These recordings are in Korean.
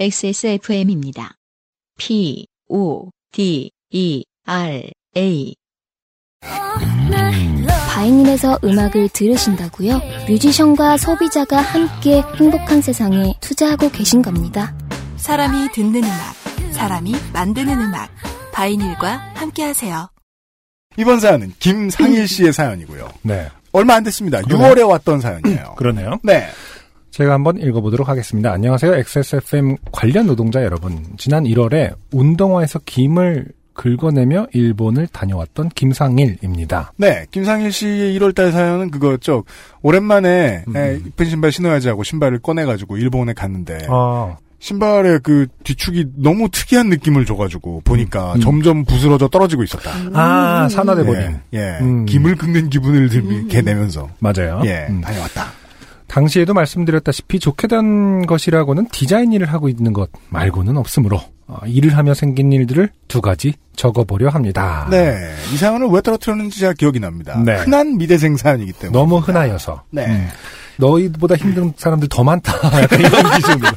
XSFM입니다. P, O, D, E, R, A. 바이닐에서 음악을 들으신다고요? 뮤지션과 소비자가 함께 행복한 세상에 투자하고 계신 겁니다. 사람이 듣는 음악, 사람이 만드는 음악. 바이닐과 함께하세요. 이번 사연은 김상일 씨의 사연이고요. 네. 얼마 안 됐습니다. 그러네요. 6월에 왔던 사연이에요. 그러네요. 네. 제가 한번 읽어보도록 하겠습니다. 안녕하세요. XSFM 관련 노동자 여러분. 지난 1월에 운동화에서 김을 긁어내며 일본을 다녀왔던 김상일입니다. 네. 김상일 씨의 1월달 사연은 그거였죠. 오랜만에 음. 에, 이쁜 신발 신어야지 하고 신발을 꺼내가지고 일본에 갔는데 아, 신발의 그 뒤축이 너무 특이한 느낌을 줘가지고 보니까 음. 점점 부스러져 떨어지고 있었다. 아 산화돼 버린. 예. 예. 음. 김을 긁는 기분을 들게 내면서 맞아요. 예 음. 다녀왔다. 당시에도 말씀드렸다시피 좋게 된 것이라고는 디자인 일을 하고 있는 것 말고는 없으므로 어, 일을 하며 생긴 일들을 두 가지 적어보려 합니다. 네. 이 사연을 왜 떨어뜨렸는지 제가 기억이 납니다. 네. 흔한 미대생 사연이기 때문에. 너무 흔하여서 네. 음. 너희보다 힘든 사람들 더 많다. 이런 기준으로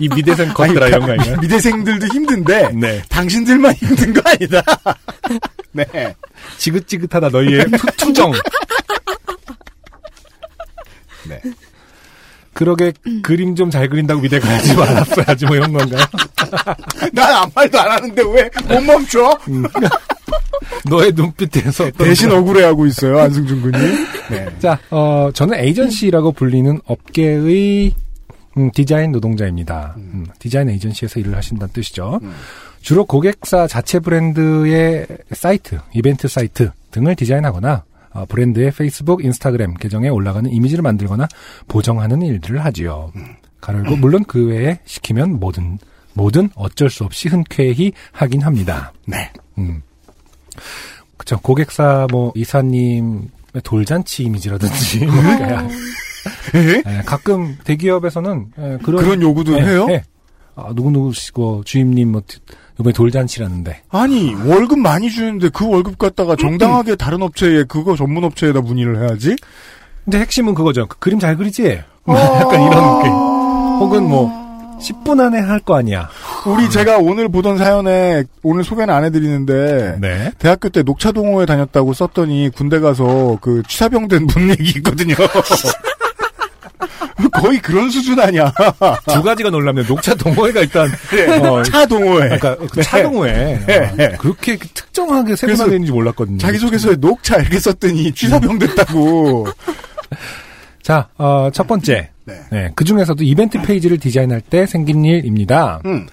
이 미대생 것들아 이런 거 아니야? 미대생들도 힘든데 네. 당신들만 힘든 거 아니다. 네. 지긋지긋하다 너희의 투, 투정. 네. 그러게 그림 좀 잘 그린다고 미대 가야지 말았어야지 뭐 이런 건가요? 난 아무 말도 안 하는데 왜 못 멈춰? 너의 눈빛에서 대신 억울해하고 있어요 안승준 군이. 네. 자, 어, 저는 에이전시라고 불리는 업계의 음, 디자인 노동자입니다. 음, 디자인 에이전시에서 일을 하신다는 뜻이죠. 음. 주로 고객사 자체 브랜드의 사이트, 이벤트 사이트 등을 디자인하거나 어, 브랜드의 페이스북, 인스타그램 계정에 올라가는 이미지를 만들거나 보정하는 일들을 하지요. 가르고 물론 그 외에 시키면 뭐든 뭐든 어쩔 수 없이 흔쾌히 하긴 합니다. 네. 음. 그쵸. 고객사 뭐 이사님 돌잔치 이미지라든지 뭐 그냥, 예, 가끔 대기업에서는 예, 그런 그런 요구도 예, 해요? 예. 아, 누구누구시고 주임님 뭐 이번에 돌잔치라는데 아니 월급 많이 주는데 그 월급 갖다가 정당하게 다른 업체에 그거 전문 업체에다 문의를 해야지. 근데 핵심은 그거죠. 그 그림 잘 그리지? 어. 약간 이런 느낌. 혹은 뭐 10분 안에 할 거 아니야. 우리 제가 오늘 보던 사연에 오늘 소개는 안 해드리는데 네. 대학교 때 녹차동호회 다녔다고 썼더니 군대 가서 그 취사병 된 분 얘기 있거든요. 거의 그런 수준 아니야. 두 가지가 놀랍네요. 녹차 동호회가 일단 어, 차 동호회. 그러니까 그 차동호회 네. 아, 그렇게 특정하게 그래서 세분화 되는지 몰랐거든요. 자기소개서에 녹차 이렇게 썼더니 취사병 됐다고. 자, 어, 첫 번째. 네. 네, 그 중에서도 이벤트 페이지를 디자인할 때 생긴 일입니다. 음.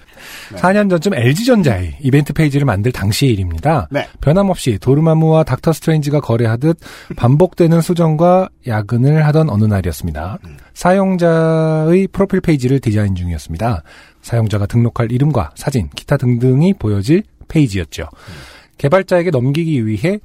4년 전쯤 LG전자의 이벤트 페이지를 만들 당시의 일입니다. 네. 변함없이 도르마무와 닥터 스트레인지가 거래하듯 반복되는 수정과 야근을 하던 어느 날이었습니다. 사용자의 프로필 페이지를 디자인 중이었습니다. 사용자가 등록할 이름과 사진, 기타 등등이 보여질 페이지였죠. 개발자에게 넘기기 위해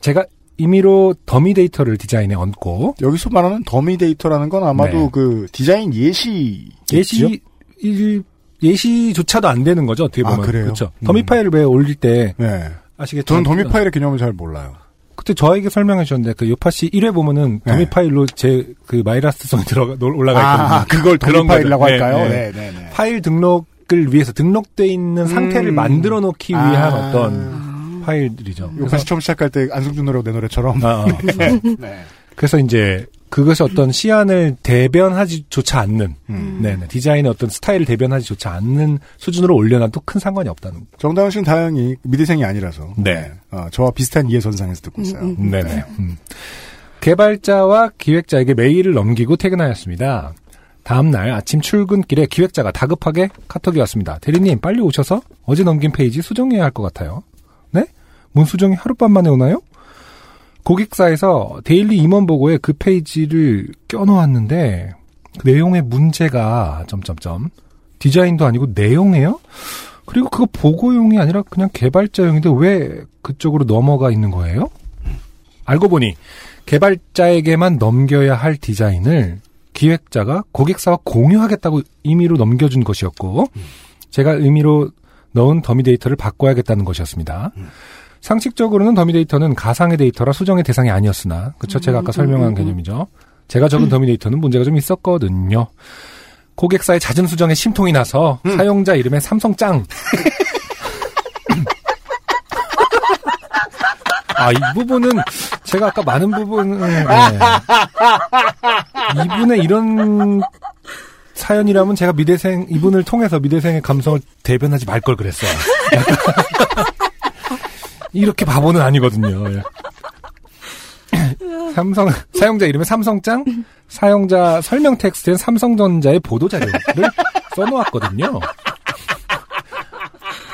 제가 임의로 더미 데이터를 디자인에 얹고 여기서 말하는 더미 데이터라는 건 아마도 네. 그 디자인 예시 예시 일, 예시조차도 안 되는 거죠 어떻게 아, 보면 그래요? 그렇죠. 음. 더미 파일을 왜 올릴 때 네. 아시겠죠? 저는 더미 파일의 개념을 잘 몰라요. 그때 저에게 설명해 주셨는데 그 요파 씨 1회 보면은 네. 더미 파일로 제 그 My Last Song이 들어가 놀- 올라가 있거든요. 아, 그걸 더미 파일이라고 거죠. 할까요? 네, 네, 네, 네. 파일 등록을 위해서 등록돼 있는 상태를 음. 만들어 놓기 위한 아. 어떤 파일들이죠. 요파 씨 처음 시작할 때 안승준 노래 내 노래처럼. 아, 아. 네. 네. 그래서 이제 그것이 어떤 시안을 대변하지조차 않는 음. 네, 네. 디자인의 어떤 스타일을 대변하지조차 않는 수준으로 올려놔도 큰 상관이 없다는 거. 정다은 씨는 다행히 미대생이 아니라서. 네. 어, 저와 비슷한 이해선상에서 듣고 있어요. 네네. 음. 개발자와 기획자에게 메일을 넘기고 퇴근하였습니다. 다음날 아침 출근길에 기획자가 다급하게 카톡이 왔습니다. 대리님 빨리 오셔서 어제 넘긴 페이지 수정해야 할 것 같아요. 네? 뭔 수정이 하룻밤 만에 오나요? 고객사에서 데일리 임원 보고에 그 페이지를 껴놓았는데 그 내용에 문제가 점점점 디자인도 아니고 내용이에요? 그리고 그거 보고용이 아니라 그냥 개발자용인데 왜 그쪽으로 넘어가 있는 거예요? 알고 보니 개발자에게만 넘겨야 할 디자인을 기획자가 고객사와 공유하겠다고 임의로 넘겨준 것이었고 제가 임의로 넣은 더미 데이터를 바꿔야겠다는 것이었습니다. 상식적으로는 더미 데이터는 가상의 데이터라 수정의 대상이 아니었으나 그쵸 제가 아까 설명한 개념이죠. 제가 적은 더미 데이터는 문제가 좀 있었거든요. 고객사의 잦은 수정에 심통이 나서 음. 사용자 이름에 삼성짱. 아, 이 부분은 제가 아까 많은 부분을 네. 이분의 이런 사연이라면 제가 미대생 이분을 통해서 미대생의 감성을 대변하지 말 걸 그랬어요. 이렇게 바보는 아니거든요. 예. 삼성 사용자 이름에 삼성짱 사용자 설명 텍스트엔 삼성전자의 보도 자료를 써놓았거든요.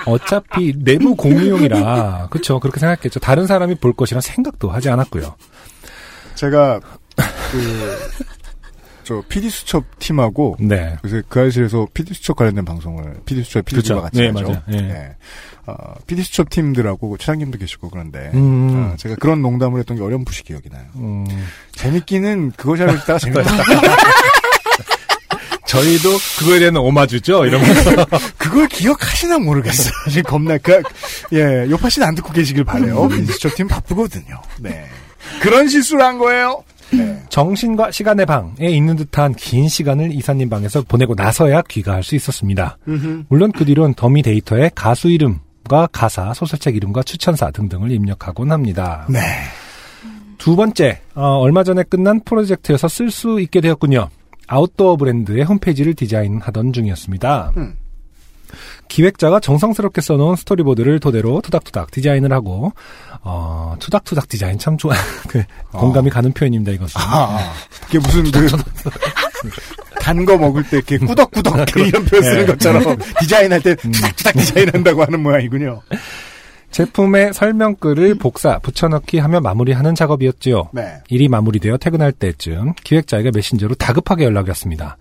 어차피 내부 공유용이라 그렇죠 그렇게 생각했죠. 다른 사람이 볼 것이란 생각도 하지 않았고요. 제가 그, 저 PD 수첩 팀하고 네. 요새 그 아실에서 PD 수첩 관련된 방송을 PD 수첩 PD가 그렇죠. 같이 네, 하죠. 맞아요. 예. 네. 어, PD 수첩 팀들하고 차장님도 계시고 그런데 음. 어, 제가 그런 농담을 했던 게 어렴풋이 기억이 나요. 음, 재밌기는 그거 잘 듣다가 재밌다. 저희도 그거에 대한 오마주죠. 이러면서 그걸 기억하시나 모르겠어요. 사실 겁나 그, 예, 요파 씨는 안 듣고 계시길 바래요. PD 수첩 팀 바쁘거든요. 네. 그런 실수를 한 거예요. 네. 정신과 시간의 방에 있는 듯한 긴 시간을 이사님 방에서 보내고 나서야 귀가할 수 있었습니다. 물론 그 뒤론 더미 데이터에 가수 이름과 가사, 소설책 이름과 추천사 등등을 입력하곤 합니다. 네. 두 번째, 어, 얼마 전에 끝난 프로젝트여서 쓸 수 있게 되었군요. 아웃도어 브랜드의 홈페이지를 디자인하던 중이었습니다. 음. 기획자가 정성스럽게 써놓은 스토리보드를 토대로 투닥투닥 디자인을 하고 어, 투닥투닥 디자인 참 좋아 그 공감이 가는 표현입니다 이것은 아, 아. 그게 무슨 그, 단거 먹을 때 이렇게 꾸덕꾸덕 이런 표현 쓰는 네. 것처럼 디자인할 때 투닥투닥 디자인한다고 하는 모양이군요. 제품의 설명글을 복사 붙여넣기 하며 마무리하는 작업이었지요. 네. 일이 마무리되어 퇴근할 때쯤 기획자에게 메신저로 다급하게 연락이 왔습니다.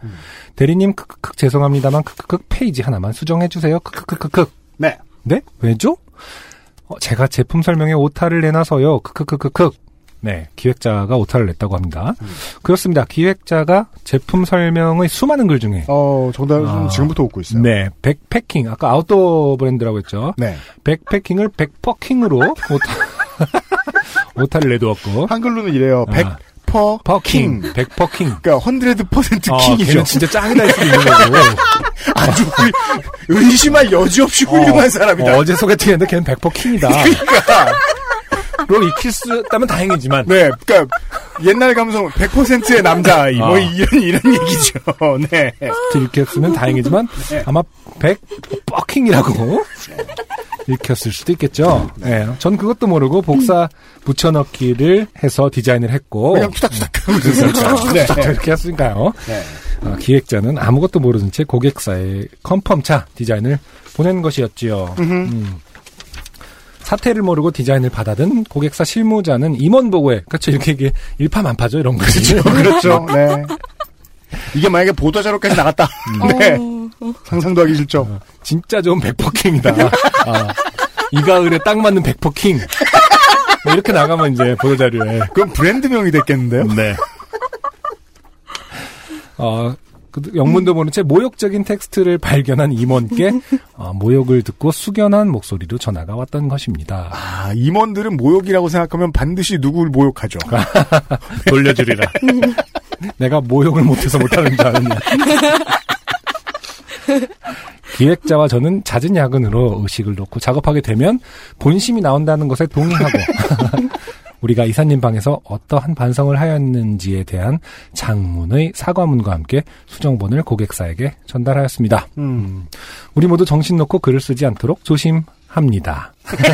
대리님 크크크 죄송합니다만 크크크 페이지 하나만 수정해 주세요. 크크크크크. 네. 네? 왜죠? 어, 제가 제품 설명에 오타를 내놔서요. 크크크크크. 네, 기획자가 오타를 냈다고 합니다. 그렇습니다. 기획자가 제품 설명의 수많은 글 중에 어, 정답은 아. 지금부터 웃고 있어요. 네, 백패킹 아까 아웃도어 브랜드라고 했죠. 네. 백패킹을 백퍼킹으로 오타 오타를 내두었고 한글로는 이래요. 아. 백퍼 퍼킹 킹. 백퍼킹 그러니까 hundred percent 아, 킹이죠. 걔는 진짜 짱이다 할 수도 있는 거고 아주 의- 의심할 여지 없이 훌륭한 사람이다. 어, 제 소개팅했는데 걔는 백퍼킹이다 그러니까 로 읽힐 수 있다면 다행이지만 네, 그러니까 옛날 감성 100%의 남자아이 뭐 아. 이런 이런 얘기죠. 네. 읽혔으면 다행이지만 아마 백퍼킹이라고 읽혔을 수도 있겠죠. 네, 전 그것도 모르고 복사 붙여넣기를 해서 디자인을 했고 그냥 투닥투닥. 네. 딱 이렇게 했으니까요. 네. 어, 기획자는 아무것도 모르는 채 고객사에 컨펌차 디자인을 보낸 것이었지요. 음. 사태를 모르고 디자인을 받아든 고객사 실무자는 임원 보고에 그렇죠 이렇게 이게 일파만파죠 이런 거죠. 그렇죠. 네. 이게 만약에 보도자료까지 나갔다. 네. 상상도 하기 싫죠. 진짜 좋은 백퍼킹이다. 아, 이 가을에 딱 맞는 백퍼킹. 뭐 이렇게 나가면 이제 보도자료에. 그럼 브랜드명이 됐겠는데요? 네. 어, 그 영문도 모른 채 모욕적인 텍스트를 발견한 임원께 어, 모욕을 듣고 숙연한 목소리로 전화가 왔던 것입니다. 아, 임원들은 모욕이라고 생각하면 반드시 누구를 모욕하죠. 돌려주리라. 내가 모욕을 못해서 못하는 줄 아느냐. 기획자와 저는 잦은 야근으로 의식을 놓고 작업하게 되면 본심이 나온다는 것에 동의하고 우리가 이사님 방에서 어떠한 반성을 하였는지에 대한 장문의 사과문과 함께 수정본을 고객사에게 전달하였습니다. 음. 우리 모두 정신 놓고 글을 쓰지 않도록 조심합니다. 네.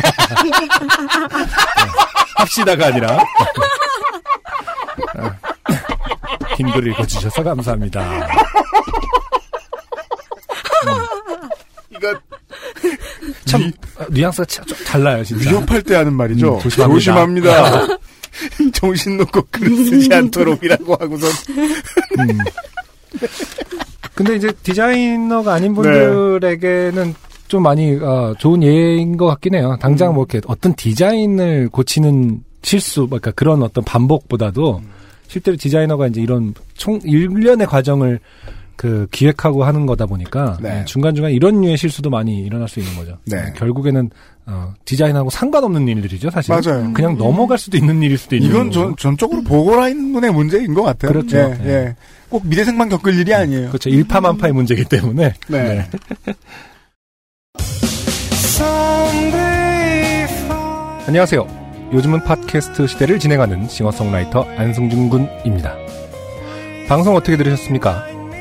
합시다가 아니라 긴 글 읽어주셔서 감사합니다. 이거 참 뉘앙스가 참, 좀 달라요 진짜. 위협할 때 하는 말이죠. 음, 조심합니다. 조심합니다. 정신 놓고 글을 쓰지 않도록이라고 하고서 음. 근데 이제 디자이너가 아닌 분들에게는 좀 많이 어, 좋은 예인 것 같긴 해요. 당장 뭐 이렇게 어떤 디자인을 고치는 실수, 그러니까 그런 어떤 반복보다도 실제로 디자이너가 이제 이런 총 일련의 과정을 그 기획하고 하는 거다 보니까 네. 예, 중간중간 이런 류의 실수도 많이 일어날 수 있는 거죠. 네. 예, 결국에는 어, 디자인하고 상관없는 일들이죠, 사실. 맞아요. 그냥 넘어갈 수도 있는 일일 수도 있는 이건. 전, 전적으로 보고라인문의 문제인 것 같아요. 그렇죠. 예, 예. 예. 꼭 미대생만 겪을 일이 아니에요. 그렇죠. 일파만파의 문제이기 때문에. 네. 안녕하세요. 요즘은 팟캐스트 시대를 진행하는 싱어송라이터 안승준 군입니다. 방송 어떻게 들으셨습니까?